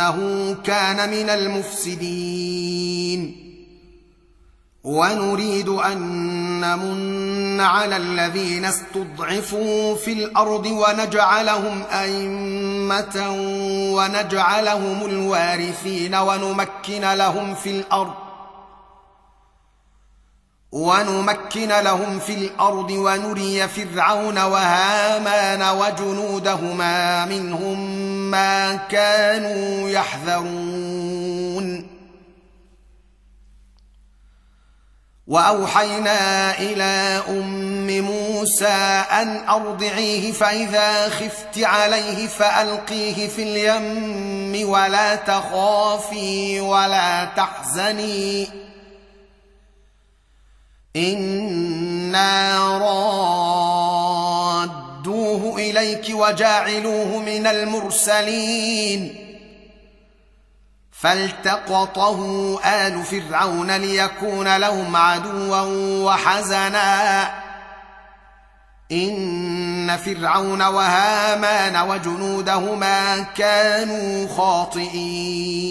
إنه كان من المفسدين. ونريد أن نمن على الذين استضعفوا في الأرض ونجعلهم أئمة ونجعلهم الوارثين ونمكن لهم في الأرض. ونمكن لهم في الأرض ونري فرعون وهامان وجنودهما منهم ما كانوا يحذرون. وأوحينا إلى أم موسى أن أرضعيه فإذا خفت عليه فألقيه في اليم ولا تخافي ولا تحزني. أنا رادوه اليك وجاعلوه من المرسلين فالتقطه ال فرعون ليكون لهم عدوا وحزنا ان فرعون وهامان وجنودهما كانوا خاطئين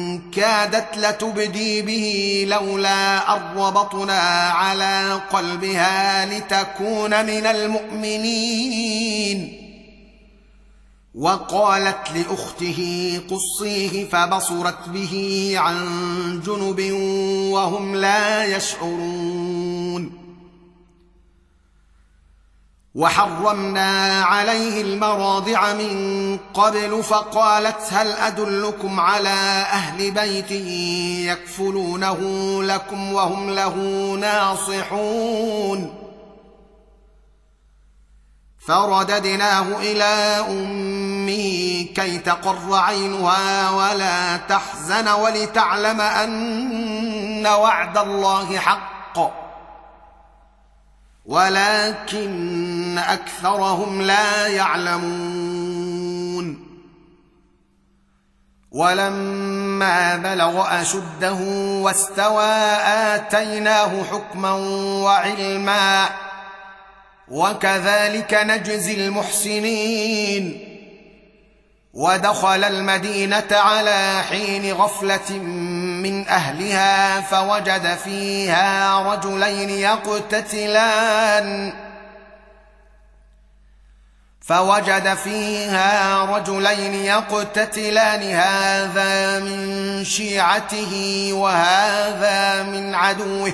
كادت لتبدي به لولا أن ربطنا على قلبها لتكون من المؤمنين. وقالت لأخته قصيه فبصرت به عن جنب وهم لا يشعرون. وحرمنا عليه المراضع من قبل فقالت هل أدلكم على أهل بيت يكفلونه لكم وهم له ناصحون؟ فرددناه إلى أمه كي تقر عينها ولا تحزن ولتعلم أن وعد الله حق. ولكن أكثرهم لا يعلمون. ولما بلغ أشده واستوى آتيناه حكما وعلما وكذلك نجزي المحسنين. ودخل المدينة على حين غفلة من أهلها فوجد فيها رجلين يقتتلان. فوجد فيها رجلين يقتتلان هذا من شيعته وهذا من عدوه.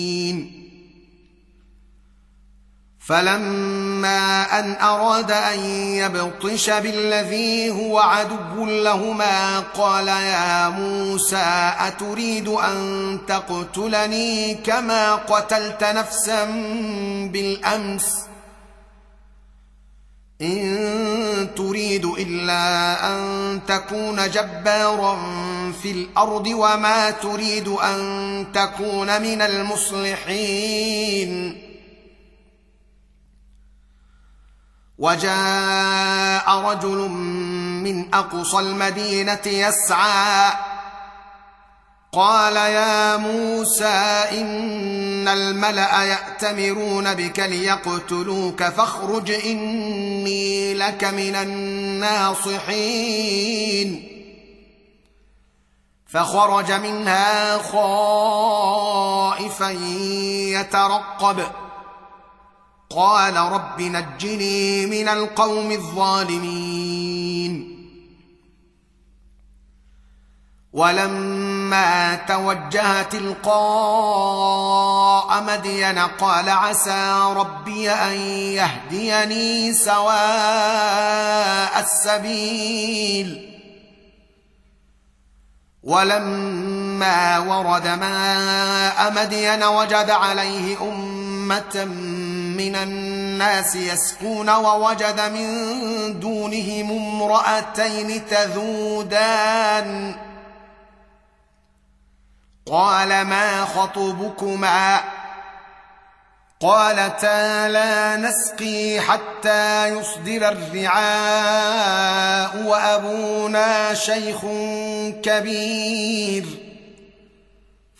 فلما أن أراد أن يبطش بالذي هو عدو لهما قال يا موسى أتريد أن تقتلني كما قتلت نفسا بالأمس؟ إن تريد إلا أن تكون جبارا في الأرض وما تريد أن تكون من المصلحين. وجاء رجل من أقصى المدينة يسعى. قال يا موسى إن الملأ يأتمرون بك ليقتلوك فاخرج إني لك من الناصحين. فخرج منها خائفا يترقب. قال رب نجني من القوم الظالمين. ولما توجه تلقاء مدين قال عسى ربي أن يهديني سواء السبيل. ولما ورد ماء مدين وجد عليه أمة من الناس يسكون ووجد من دونهم امرأتين تذودان. قال ما خطبكما؟ قالتا لا نسقي حتى يصدر الرعاء وأبونا شيخ كبير.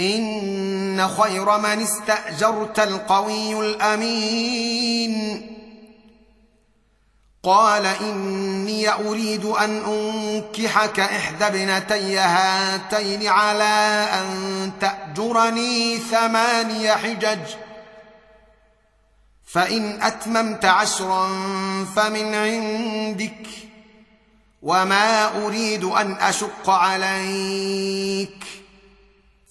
إن خير من استأجرت القوي الأمين. قال إني أريد أن أنكحك إحدى ابنتي هاتين على أن تأجرني ثماني حجج. فإن أتممت عشرا فمن عندك وما أريد أن أشق عليك.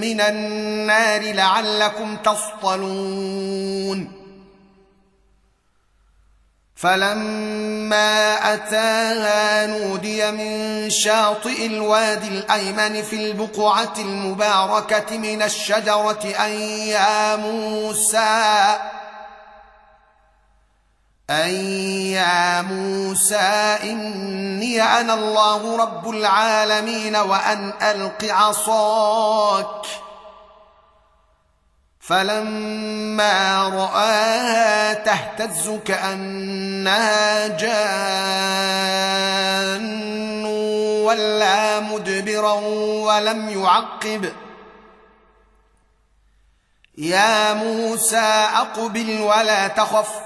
من النار لعلكم تصطلون. فلما أتاها نودي من شاطئ الوادي الأيمن في البقعة المباركة من الشجرة أن يا موسى أن يا موسى إني أنا الله رب العالمين وأن ألق عصاك. فلما رآها تهتز كأنها جان ولا مدبرا ولم يعقب. يا موسى أقبل ولا تخف.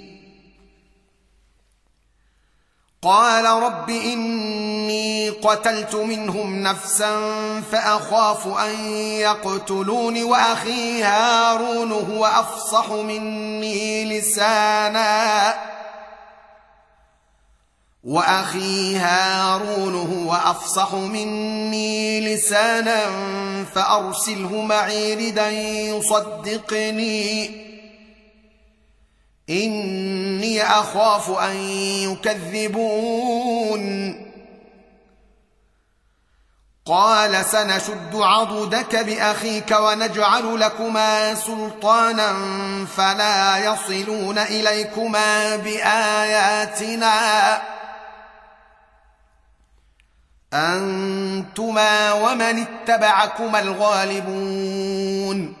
قال رب إني قتلت منهم نفسا فأخاف أن يقتلون وأخي هارون هو أفصح مني لسانا. وأخي هارون هو أفصح مني لسانا فأرسله معي ردا يصدقني. إني أخاف أن يكذبون. قال سنشد عضدك بأخيك ونجعل لكما سلطانا فلا يصلون إليكما بآياتنا. أنتما ومن اتبعكما الغالبون.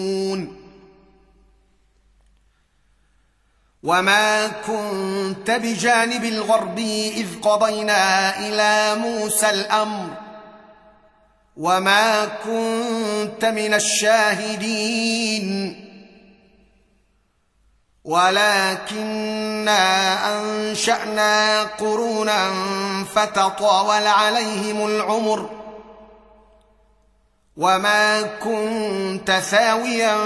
وما كنت بجانب الغرب اذ قضينا إلى موسى الامر وما كنت من الشاهدين ولكنا انشانا قرونا فتطاول عليهم العمر وما كنت ثاويا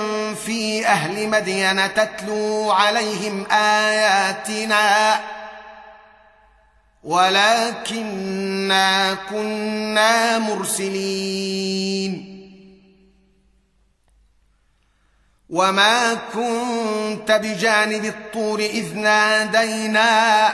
في أهل مدين تتلو عليهم اياتنا ولكنا كنا مرسلين وما كنت بجانب الطور اذ نادينا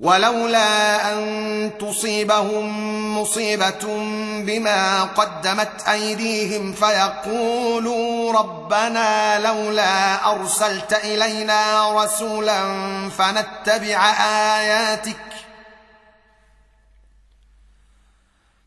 ولولا أن تصيبهم مصيبة بما قدمت أيديهم فيقولوا ربنا لولا أرسلت إلينا رسولا فنتبع آياتك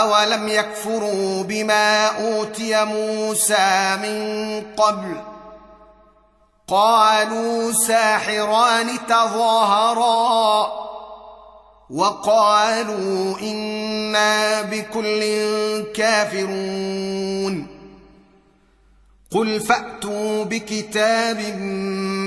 اولم يكفروا بما اوتي موسى من قبل قالوا ساحران تظاهرا وقالوا أنا بكل كافرون قل فاتوا بكتاب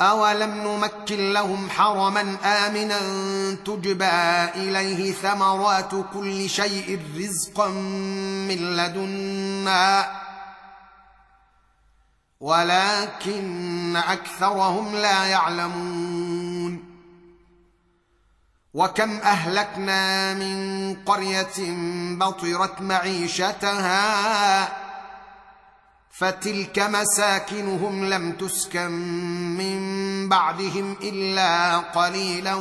اولم نمكن لهم حرما امنا تجبى اليه ثمرات كل شيء رزقا من لدنا ولكن اكثرهم لا يعلمون وكم اهلكنا من قريه بطرت معيشتها فتلك مساكنهم لم تسكن من بعدهم إلا قليلا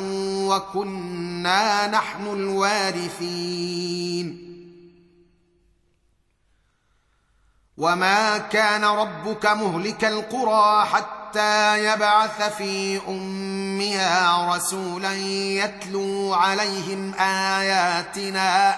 وكنا نحن الوارثين. وما كان ربك مهلك القرى حتى يبعث في أمها رسولا يتلو عليهم آياتنا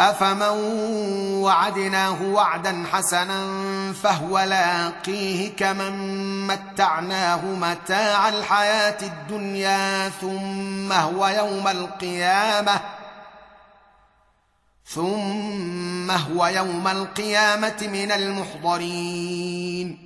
أفمن وعدناه وعدا حسنا فهو لاقيه كمن متعناه متاع الحياة الدنيا ثم هو يوم القيامة ثم هو يوم القيامة من المحضرين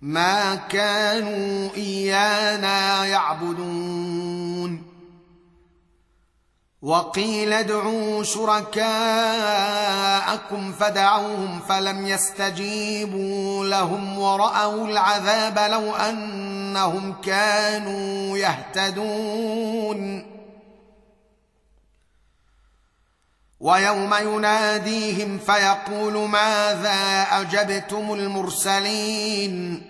ما كانوا إيانا يعبدون. وقيل ادعوا شركاءكم فدعوهم فلم يستجيبوا لهم ورأوا العذاب لو أنهم كانوا يهتدون. ويوم يناديهم فيقول ماذا أجبتم المرسلين؟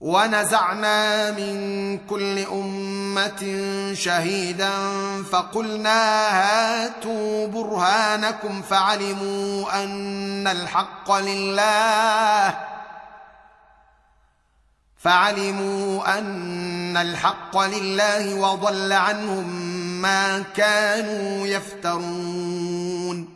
ونزعنا من كل أمة شهيدا فقلنا هاتوا برهانكم فعلموا أن الحق لله فعلموا أن الحق لله وضل عنهم ما كانوا يفترون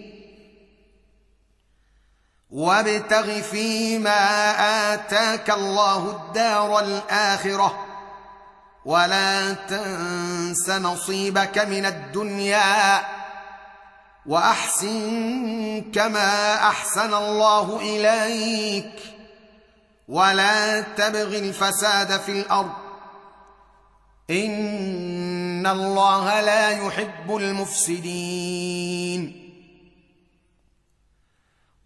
وابتغ فيما آتاك الله الدار الآخرة ولا تنس نصيبك من الدنيا وأحسن كما أحسن الله إليك ولا تبغ الفساد في الأرض. إن الله لا يحب المفسدين.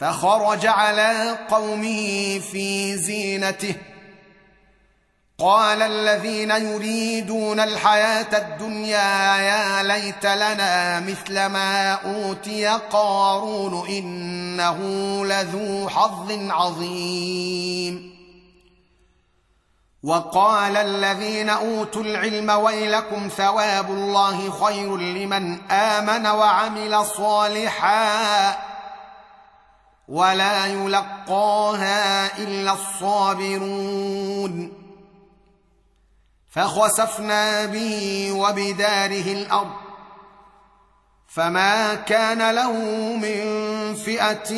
فخرج على قومه في زينته. قال الذين يريدون الحياة الدنيا يا ليت لنا مثل ما أوتي قارون إنه لذو حظ عظيم. وقال الذين أوتوا العلم ويلكم ثواب الله خير لمن آمن وعمل صالحا. ولا يلقاها إلا الصابرون. فخسفنا به وبداره الأرض. فما كان له من فئة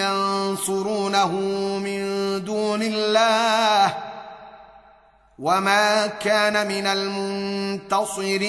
ينصرونه من دون الله. وما كان من المنتصرين.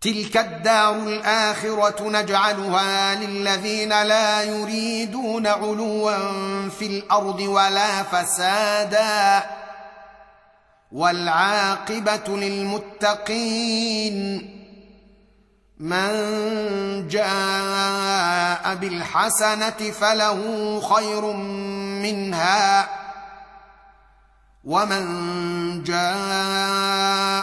تلك الدار الآخرة نجعلها للذين لا يريدون علوا في الأرض ولا فسادا. والعاقبة للمتقين. من جاء بالحسنة فله خير منها. ومن جاء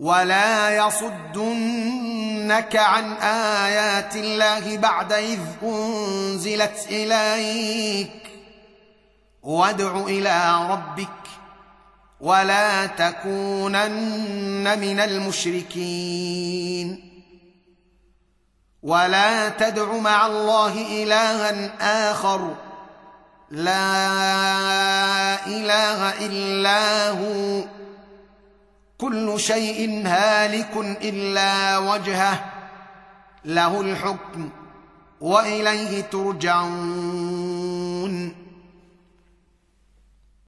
ولا يصدنك عن ايات الله بعد اذ انزلت اليك وادع إلى ربك ولا تكونن من المشركين ولا تدع مع الله الها اخر لا اله الا هو كل شيء هالك إلا وجهه له الحكم وإليه ترجعون.